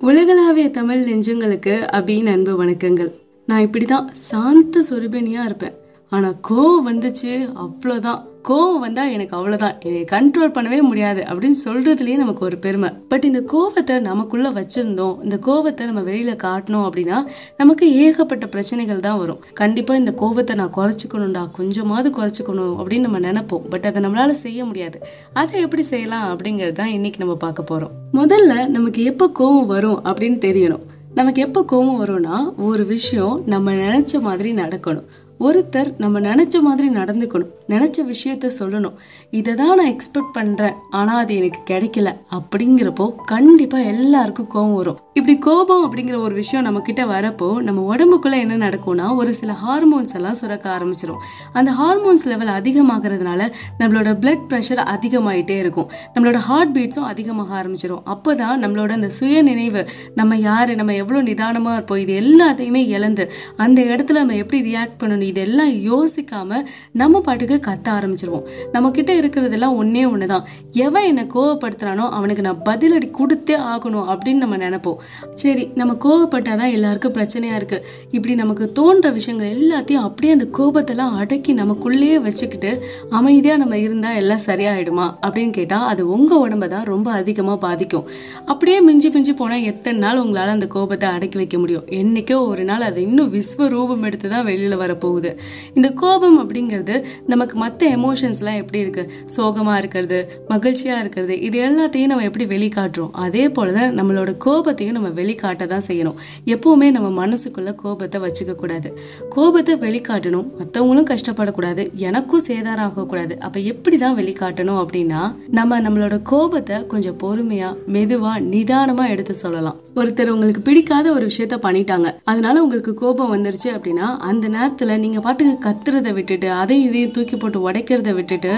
உலகளாவிய தமிழ் நெஞ்சங்களுக்கு அப்படின்னு அன்பு வணக்கங்கள். நான் இப்படிதான் சாந்த சொருபினியா இருப்பேன். ஆனால் கோவம் வந்துச்சு அவ்வளோதான் கோவம் வந்தா எனக்கு அவ்வளோதான் என்னை கண்ட்ரோல் பண்ணவே முடியாது அப்படின்னு சொல்கிறதுலேயே நமக்கு ஒரு பெருமை. பட் இந்த கோவத்தை நமக்குள்ள வச்சிருந்தோம் இந்த கோவத்தை நம்ம வெளியில காட்டணும் அப்படின்னா நமக்கு ஏகப்பட்ட பிரச்சனைகள் தான் வரும். கண்டிப்பா இந்த கோவத்தை நான் குறைச்சிக்கணும்டா கொஞ்சமாவது குறைச்சிக்கணும் அப்படின்னு நம்ம நினைப்போம். பட் அதை நம்மளால செய்ய முடியாது. அதை எப்படி செய்யலாம் அப்படிங்கிறது தான் இன்னைக்கு நம்ம பார்க்க போறோம். முதல்ல நமக்கு எப்போ கோவம் வரும் அப்படின்னு தெரியணும். நமக்கு எப்போ கோவம் வரும்னா ஒரு விஷயம் நம்ம நினைச்ச மாதிரி நடக்கணும். ஒருத்தர் நம்ம நினைச்ச மாதிரி நடந்துக்கணும் நினைச்ச விஷயத்த சொல்லணும். இதை தான் நான் எக்ஸ்பெக்ட் பண்றேன். ஆனா அது எனக்கு கிடைக்கல அப்படிங்கிறப்போ கண்டிப்பா எல்லாருக்கும் கோபம் வரும். இப்படி கோபம் அப்படிங்கிற ஒரு விஷயம் நம்ம கிட்ட வரப்போ நம்ம உடம்புக்குள்ள என்ன நடக்கும்னா ஒரு சில ஹார்மோன்ஸ் எல்லாம் சுரக்க ஆரம்பிச்சிடும் அந்த ஹார்மோன்ஸ் லெவல் அதிகமாகிறதுனால நம்மளோட பிளட் ப்ரெஷர் அதிகமாயிட்டே இருக்கும். நம்மளோட ஹார்ட் பீட்ஸும் அதிகமாக ஆரம்பிச்சிடும் அப்போ தான் நம்மளோட அந்த சுய நினைவு நம்ம யார் நம்ம எவ்வளோ நிதானமாக இருப்போம் இது எல்லாத்தையுமே இழந்து அந்த இடத்துல நம்ம எப்படி ரியாக்ட் பண்ணணும் இதெல்லாம் யோசிக்காம நம்ம பாட்டுக்கு கத்த ஆரம்பிச்சிருவோம். நம்ம கிட்ட இருக்கிறதெல்லாம் ஒன்று தான் எவன் என்னை கோவப்படுத்துறானோ அவனுக்கு நான் பதிலடி கொடுத்தே ஆகணும் அப்படின்னு நம்ம நினைப்போம். சரி நம்ம கோவப்பட்டாதான் எல்லாருக்கும் பிரச்சனையாக இருக்குது இப்படி நமக்கு தோன்ற விஷயங்கள் எல்லாத்தையும் அப்படியே அந்த கோபத்தெல்லாம் அடக்கி நமக்குள்ளேயே வச்சுக்கிட்டு அமைதியாக நம்ம இருந்தால் எல்லாம் சரியாயிடுமா? அப்படின்னு கேட்டால் அது உங்கள் உடம்ப தான் ரொம்ப அதிகமாக பாதிக்கும். அப்படியே மிஞ்சி மிஞ்சி போனால் எத்தனை நாள் உங்களால் அந்த கோபத்தை அடக்கி வைக்க முடியும்? என்னைக்கோ ஒரு நாள் அது இன்னும் விஸ்வரூபம் எடுத்து தான் வெளியில் வரப்போகுது. இந்த கோபம் அப்படிங்கிறது நமக்கு மற்ற எமோஷன்ஸ்லாம் எப்படி இருக்குது சோகமா இருக்கிறது மகிழ்ச்சியாக இருக்கிறது இது எல்லாத்தையும் நம்ம எப்படி வெளிக்காட்டுறோம்? அதே போலதான் நம்மளோட கோபத்தையும் நம்ம வெளிக்காட்ட தான் செய்யணும். எப்பவுமே நம்ம மனசுக்குள்ள கோபத்தை வச்சுக்க கூடாது. கோபத்தை வெளிக்காட்டணும். மற்றவங்களும் கஷ்டப்படக்கூடாது. எனக்கும் சேதாரம் ஆகக்கூடாது அப்ப எப்படி தான் வெளிக்காட்டணும் அப்படின்னா நம்ம நம்மளோட கோபத்தை கொஞ்சம் பொறுமையா மெதுவா நிதானமா எடுத்து சொல்லலாம். ஒருத்தர் உங்களுக்கு பிடிக்காத ஒரு விஷயத்த பண்ணிட்டாங்க. அதனால உங்களுக்கு கோபம் வந்துருச்சு அப்படின்னா அந்த நேரத்துல நீங்க பாட்டுக்கு கத்துறதை விட்டுட்டு அதையும் இதையும் தூக்கி போட்டு உடைக்கிறத விட்டுட்டு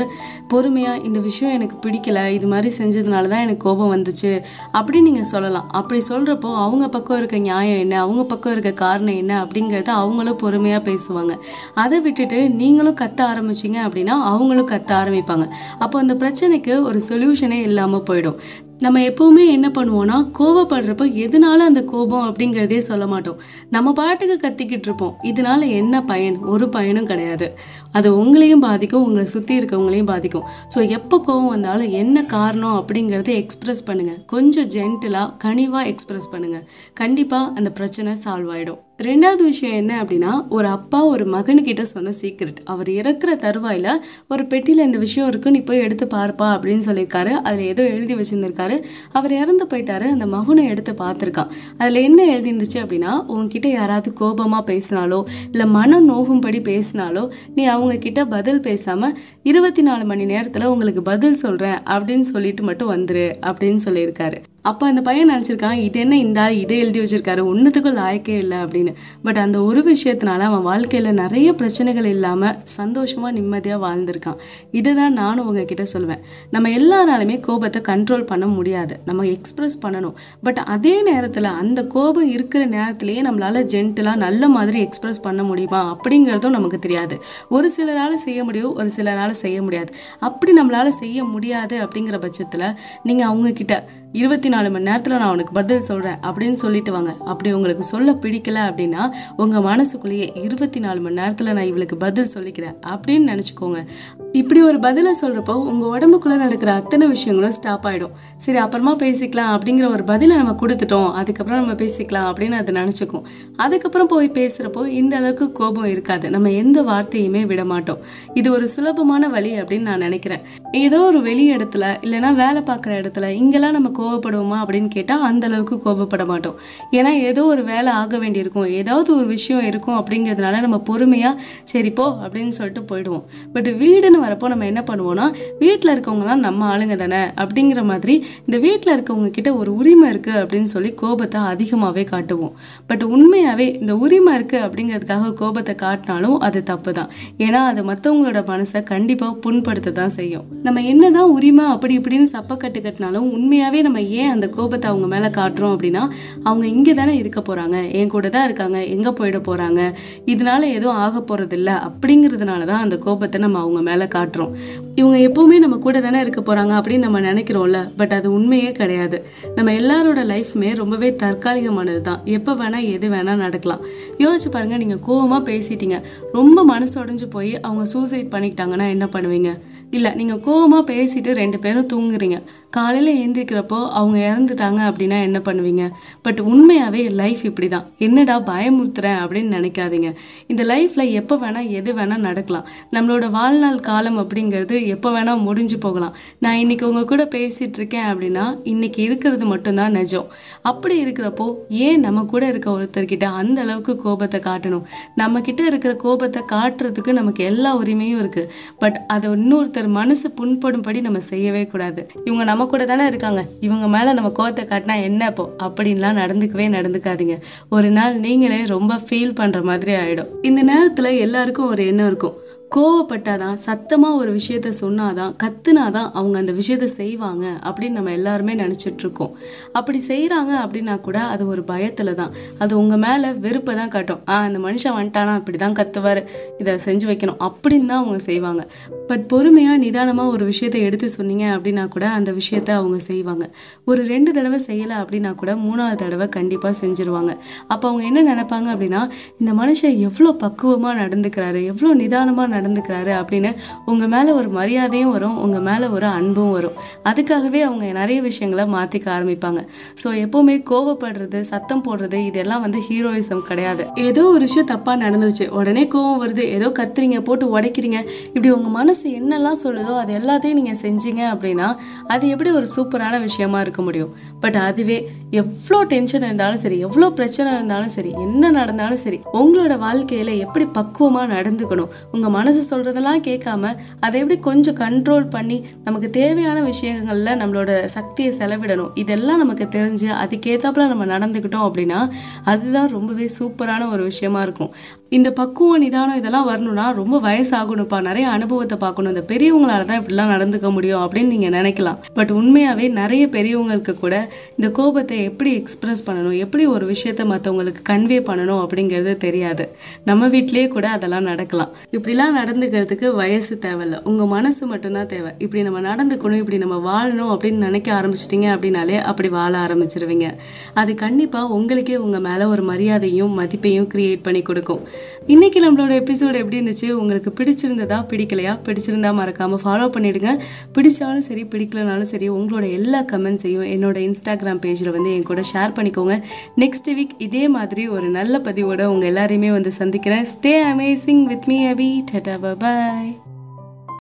பொறுமையா இந்த விஷயம் எனக்கு பிடிக்கல. இது மாதிரி செஞ்சதுனால தான் எனக்கு கோபம் வந்துச்சு. அப்படின்னு நீங்க சொல்லலாம். அப்படி சொல்றப்போ அவங்க பக்கம் இருக்க நியாயம் என்ன? அவங்க பக்கம் இருக்க காரணம் என்ன? அப்படிங்கிறத அவங்களும் பொறுமையா பேசுவாங்க. அதை விட்டுட்டு நீங்களும் கத்த ஆரம்பிச்சீங்க அப்படின்னா அவங்களும் கத்த ஆரம்பிப்பாங்க. அப்போ அந்த பிரச்சனைக்கு ஒரு சொல்யூஷனே இல்லாம போயிடும். நம்ம எப்பவுமே என்ன பண்ணுவோம்னா கோவப்படுறப்ப எதனால அந்த கோபம் அப்படிங்கிறதே சொல்ல மாட்டோம். நம்ம பாட்டுக்கு கத்திக்கிட்டு இருப்போம். இதனால என்ன பயன்? ஒரு பயனும் கிடையாது. அது உங்களையும் பாதிக்கும் உங்களை சுற்றி இருக்கவங்களையும் பாதிக்கும். ஸோ எப்போ கோவம் வந்தாலும் என்ன காரணம் அப்படிங்கிறத எக்ஸ்பிரஸ் பண்ணுங்கள் கொஞ்சம் ஜென்டிலாக கனிவாக எக்ஸ்பிரஸ் பண்ணுங்கள் கண்டிப்பாக அந்த பிரச்சனை சால்வ் ஆகிடும் ரெண்டாவது விஷயம் என்ன அப்படின்னா ஒரு அப்பா ஒரு மகனுக்கிட்ட சொன்ன சீக்ரெட் அவர் இறக்குற தருவாயில ஒரு பெட்டியில் இந்த விஷயம் இருக்கு நீ போய் எடுத்து பார்ப்பா அப்படின்னு சொல்லியிருக்காரு. அதில் ஏதோ எழுதி வச்சுருந்துருக்காரு. அவர் இறந்து போயிட்டாரு அந்த மகனை எடுத்து பார்த்துருக்கான். அதில் என்ன எழுதி இருந்துச்சு அப்படின்னா உங்ககிட்ட யாராவது கோபமாக பேசினாலோ இல்லை மன நோகும்படி பேசினாலோ நீ அவங்க கிட்ட பதில் பேசாமல் இருபத்தி நாலு மணி நேரத்தில் உங்களுக்கு பதில் சொல்கிறேன் அப்படின்னு சொல்லிட்டு மட்டும் வந்துரு அப்படின்னு சொல்லியிருக்காரு. அப்போ அந்த பையன் நினச்சிருக்கான் இது என்ன இந்த ஆள் இதை எழுதி வச்சிருக்காரு ஒன்றுத்துக்கும் லாயக்கே இல்லை அப்படின்னு. பட் அந்த ஒரு விஷயத்தினால அவன் வாழ்க்கையில் நிறைய பிரச்சனைகள் இல்லாமல் சந்தோஷமாக நிம்மதியாக வாழ்ந்திருக்கான். இதை தான் நானும் உங்ககிட்ட சொல்லுவேன். நம்ம எல்லாராலுமே கோபத்தை கண்ட்ரோல் பண்ண முடியாது. நம்ம எக்ஸ்ப்ரெஸ் பண்ணணும். பட் அதே நேரத்தில் அந்த கோபம் இருக்கிற நேரத்திலேயே நம்மளால் ஜென்டலாக நல்ல மாதிரி எக்ஸ்பிரஸ் பண்ண முடியுமா? அப்படிங்கிறதும் நமக்கு தெரியாது. ஒரு சிலரால் செய்ய முடியும் ஒரு சிலரால் செய்ய முடியாது. அப்படி நம்மளால் செய்ய முடியாது அப்படிங்கிற பட்சத்தில் நீங்கள் அவங்கக்கிட்ட இருபத்தி நாலு மணி நேரத்தில் நான் உனக்கு பதில் சொல்கிறேன் அப்படின்னு சொல்லிட்டு வாங்க. அப்படி உங்களுக்கு சொல்ல பிடிக்கல அப்படின்னா உங்கள் மனசுக்குள்ளேயே இருபத்தி நாலு மணி நேரத்தில் நான் இவளுக்கு பதில் சொல்லிக்கிறேன் அப்படின்னு நினச்சிக்கோங்க. இப்படி ஒரு பதிலை சொல்கிறப்போ உங்கள் உடம்புக்குள்ளே நடக்கிற அத்தனை விஷயங்களும் ஸ்டாப் ஆகிடும் சரி அப்புறமா பேசிக்கலாம் அப்படிங்கிற ஒரு பதிலை நம்ம கொடுத்துட்டோம். அதுக்கப்புறம் நம்ம பேசிக்கலாம் அப்படின்னு அது நினச்சிக்கும். அதுக்கப்புறம் போய் பேசுகிறப்போ இந்த அளவுக்கு கோபம் இருக்காது. நம்ம எந்த வார்த்தையுமே விட மாட்டோம். இது ஒரு சுலபமான வழி அப்படின்னு நான் நினைக்கிறேன். ஏதோ ஒரு வெளி இடத்துல இல்லைன்னா வேலை பார்க்குற இடத்துல இங்கெல்லாம் நம்ம கோவப்படுவோமா அப்படின்னு கேட்டால் அந்த அளவுக்கு கோபப்பட மாட்டோம். ஏன்னா ஏதோ ஒரு வேலை ஆக வேண்டியிருக்கும். ஏதாவது ஒரு விஷயம் இருக்கும் அப்படிங்கிறதுனால நம்ம பொறுமையாக சரிப்போ அப்படின்னு சொல்லிட்டு போயிடுவோம். பட் வீடுன்னு வரப்போ நம்ம என்ன பண்ணுவோம்னா வீட்டில் இருக்கவங்கலாம் நம்ம ஆளுங்க தானே அப்படிங்கிற மாதிரி இந்த வீட்டில் இருக்கவங்க கிட்ட ஒரு உரிமை இருக்குது அப்படின்னு சொல்லி கோபத்தை அதிகமாகவே காட்டுவோம். பட் உண்மையாகவே இந்த உரிமை இருக்குது அப்படிங்கிறதுக்காக கோபத்தை காட்டினாலும் அது தப்பு தான் ஏன்னா அது மற்றவங்களோட மனசை கண்டிப்பாக புண்படுத்த தான் செய்யும். நம்ம என்னதான் உரிமை அப்படி இப்படின்னு சப்பக்கட்டு கட்டினாலும் உண்மையாகவே நம்ம நம்ம ஏன் அந்த கோபத்தை அவங்க மேலே காட்டுறோம் அப்படின்னா அவங்க இங்கே தானே இருக்க போகிறாங்க என் கூட தான் இருக்காங்க எங்கே போயிட போகிறாங்க இதனால எதுவும் ஆக போகிறதில்ல அப்படிங்கிறதுனால தான் அந்த கோபத்தை நம்ம அவங்க மேலே காட்டுறோம். இவங்க எப்போவுமே நம்ம கூட தானே இருக்க போகிறாங்க அப்படின்னு நம்ம நினைக்கிறோம்ல பட் அது உண்மையே கிடையாது. நம்ம எல்லாரோட லைஃப்மே ரொம்பவே தற்காலிகமானது தான். எப்போ வேணால் எது வேணால் நடக்கலாம். யோசிச்சு பாருங்கள் நீங்கள் கோபமாக பேசிட்டீங்க. ரொம்ப மனசு உடஞ்சு போய் அவங்க சூசைட் பண்ணிக்கிட்டாங்கன்னா என்ன பண்ணுவீங்க? இல்லை நீங்கள் கோபமாக பேசிட்டு ரெண்டு பேரும் தூங்குறீங்க. காலையில் எழுந்திரிக்கிறப்போ அவங்க இறந்துட்டாங்க அப்படின்னா என்ன பண்ணுவீங்க? பட் உண்மையாகவே லைஃப் இப்படி தான் என்னடா பயமுறுத்துறேன் அப்படின்னு நினைக்காதீங்க. இந்த லைஃப்பில் எப்போ வேணால் எது வேணால் நடக்கலாம். நம்மளோட வாழ்நாள் காலம் அப்படிங்கிறது எப்போ வேணால் முடிஞ்சு போகலாம். நான் இன்னைக்கு உங்கள் கூட பேசிகிட்டு இருக்கேன் அப்படின்னா இன்னைக்கு இருக்கிறது மட்டும்தான் நிஜம். அப்படி இருக்கிறப்போ ஏன் நம்ம கூட இருக்க ஒருத்தர்கிட்ட அந்த அளவுக்கு கோபத்தை காட்டணும்? நம்மக்கிட்ட இருக்கிற கோபத்தை காட்டுறதுக்கு நமக்கு எல்லா உரிமையும் இருக்குது பட் அதை இன்னொருத்தர் மனசு புண்படும்படி நம்ம செய்யவே கூடாது. இவங்க நம்ம கூட தானே இருக்காங்க. இவங்க மேல நம்ம கோத்தை காட்டினா என்ன இப்போ அப்படின்லாம் நடந்துக்கவே நடந்துக்காதீங்க. ஒரு நாள் நீங்களே ரொம்ப ஃபீல் பண்ற மாதிரி ஆயிடும். இந்த நேரத்துல எல்லாருக்கும் ஒரு எண்ணம் இருக்கும். கோவப்பட்டாதான் சத்தமாக ஒரு விஷயத்த சொன்னாதான் கத்துனாதான் அவங்க அந்த விஷயத்த செய்வாங்க அப்படின்னு நம்ம எல்லாருமே நினச்சிட்ருக்கோம். அப்படி செய்கிறாங்க அப்படின்னா கூட அது ஒரு பயத்தில் தான் அது உங்கள் மேலே வெறுப்பை தான் காட்டும். ஆ அந்த மனுஷன் வந்துட்டானா இப்படிதான் கத்துவார் இதை செஞ்சு வைக்கணும் அப்படின்னு தான் அவங்க செய்வாங்க. பட் பொறுமையாக நிதானமாக ஒரு விஷயத்த எடுத்து சொன்னீங்க அப்படின்னா கூட அந்த விஷயத்த அவங்க செய்வாங்க. ஒரு ரெண்டு தடவை செய்யலை அப்படின்னா கூட மூணாவது தடவை கண்டிப்பாக செஞ்சுருவாங்க. அப்போ அவங்க என்ன நினைப்பாங்க அப்படின்னா இந்த மனுஷன் எவ்வளோ பக்குவமாக நடந்துக்கிறாரு எவ்வளோ நிதானமா நடந்துக்கிறாரு அப்படின்னு உங்கள் மேலே ஒரு மரியாதையும் வரும் உங்கள் மேலே ஒரு அன்பும் வரும். அதுக்காகவே அவங்க நிறைய விஷயங்களை மாற்றிக்க ஆரம்பிப்பாங்க. ஸோ எப்போவுமே கோவப்படுறது சத்தம் போடுறது இதெல்லாம் வந்து ஹீரோயிசம் கிடையாது. ஏதோ ஒரு விஷயம் தப்பாக நடந்துருச்சு. உடனே கோவம் வருது. ஏதோ கத்துறீங்க போட்டு உடைக்கிறீங்க. இப்படி உங்கள் மனசு என்னெல்லாம் சொல்லுதோ அது எல்லாத்தையும் நீங்கள் செஞ்சீங்க அப்படின்னா அது எப்படி ஒரு சூப்பரான விஷயமா இருக்க முடியும்? பட் அதுவே எவ்வளோ டென்ஷன் இருந்தாலும் சரி எவ்வளோ பிரச்சனை இருந்தாலும் சரி என்ன நடந்தாலும் சரி உங்களோட வாழ்க்கையில் எப்படி பக்குவமாக நடந்துக்கணும்? உங்கள் மனசு சொல்றதெல்லாம் கேட்காம அதை எப்படி கொஞ்சம் கண்ட்ரோல் பண்ணி நமக்கு தேவையான விஷயங்கள்ல நம்மளோட சக்தியை செலவிடணும். இதெல்லாம் நமக்கு தெரிஞ்சு அதுக்கேற்றாப்புல நம்ம நடந்துக்கிட்டோம் அப்படின்னா அதுதான் ரொம்பவே சூப்பரான ஒரு விஷயமா இருக்கும். இந்த பக்குவம் நிதானம் இதெல்லாம் வரணும்னா ரொம்ப வயசாகணும்ப்பா. நிறைய அனுபவத்தை பார்க்கணும். இந்த பெரியவங்களால தான் இப்படிலாம் நடந்துக்க முடியும் அப்படின்னு நீங்க நினைக்கலாம். பட் உண்மையாவே நிறைய பெரியவங்களுக்கு கூட இந்த கோபத்தை எப்படி எக்ஸ்பிரஸ் பண்ணணும்? எப்படி ஒரு விஷயத்த மற்றவங்களுக்கு கன்வே பண்ணணும் அப்படிங்கிறது தெரியாது. நம்ம வீட்டிலேயே கூட அதெல்லாம் நடக்கலாம். இப்படிலாம் நடந்துக்கிறதுக்கு வயசு தேவையில்ல. உங்க மனசு மட்டும்தான் தேவை. இப்படி நம்ம நடந்துக்கணும் இப்படி நம்ம வாழணும் அப்படின்னு நினைக்க ஆரம்பிச்சிட்டீங்க அப்படின்னாலே அப்படி வாழ ஆரம்பிச்சிருவீங்க. அது கண்டிப்பா உங்களுக்கே உங்க மேல ஒரு மரியாதையும் மதிப்பையும் கிரியேட் பண்ணி கொடுக்கும். இன்றைக்கி நம்மளோட எபிசோடு எப்படி இருந்துச்சு? உங்களுக்கு பிடிச்சிருந்ததா பிடிக்கலையா? பிடிச்சிருந்தா மறக்காமல் ஃபாலோ பண்ணிவிடுங்க பிடிச்சாலும் சரி பிடிக்கலனாலும் சரி உங்களோட எல்லா கமெண்ட்ஸையும் என்னோட இன்ஸ்டாகிராம் பேஜில் வந்து என் கூட ஷேர் பண்ணிக்கோங்க. நெக்ஸ்ட் வீக் இதே மாதிரி ஒரு நல்ல பதிவோடு உங்கள் எல்லாரையுமே வந்து சந்திக்கிறேன். Stay amazing with me Abhi tata bye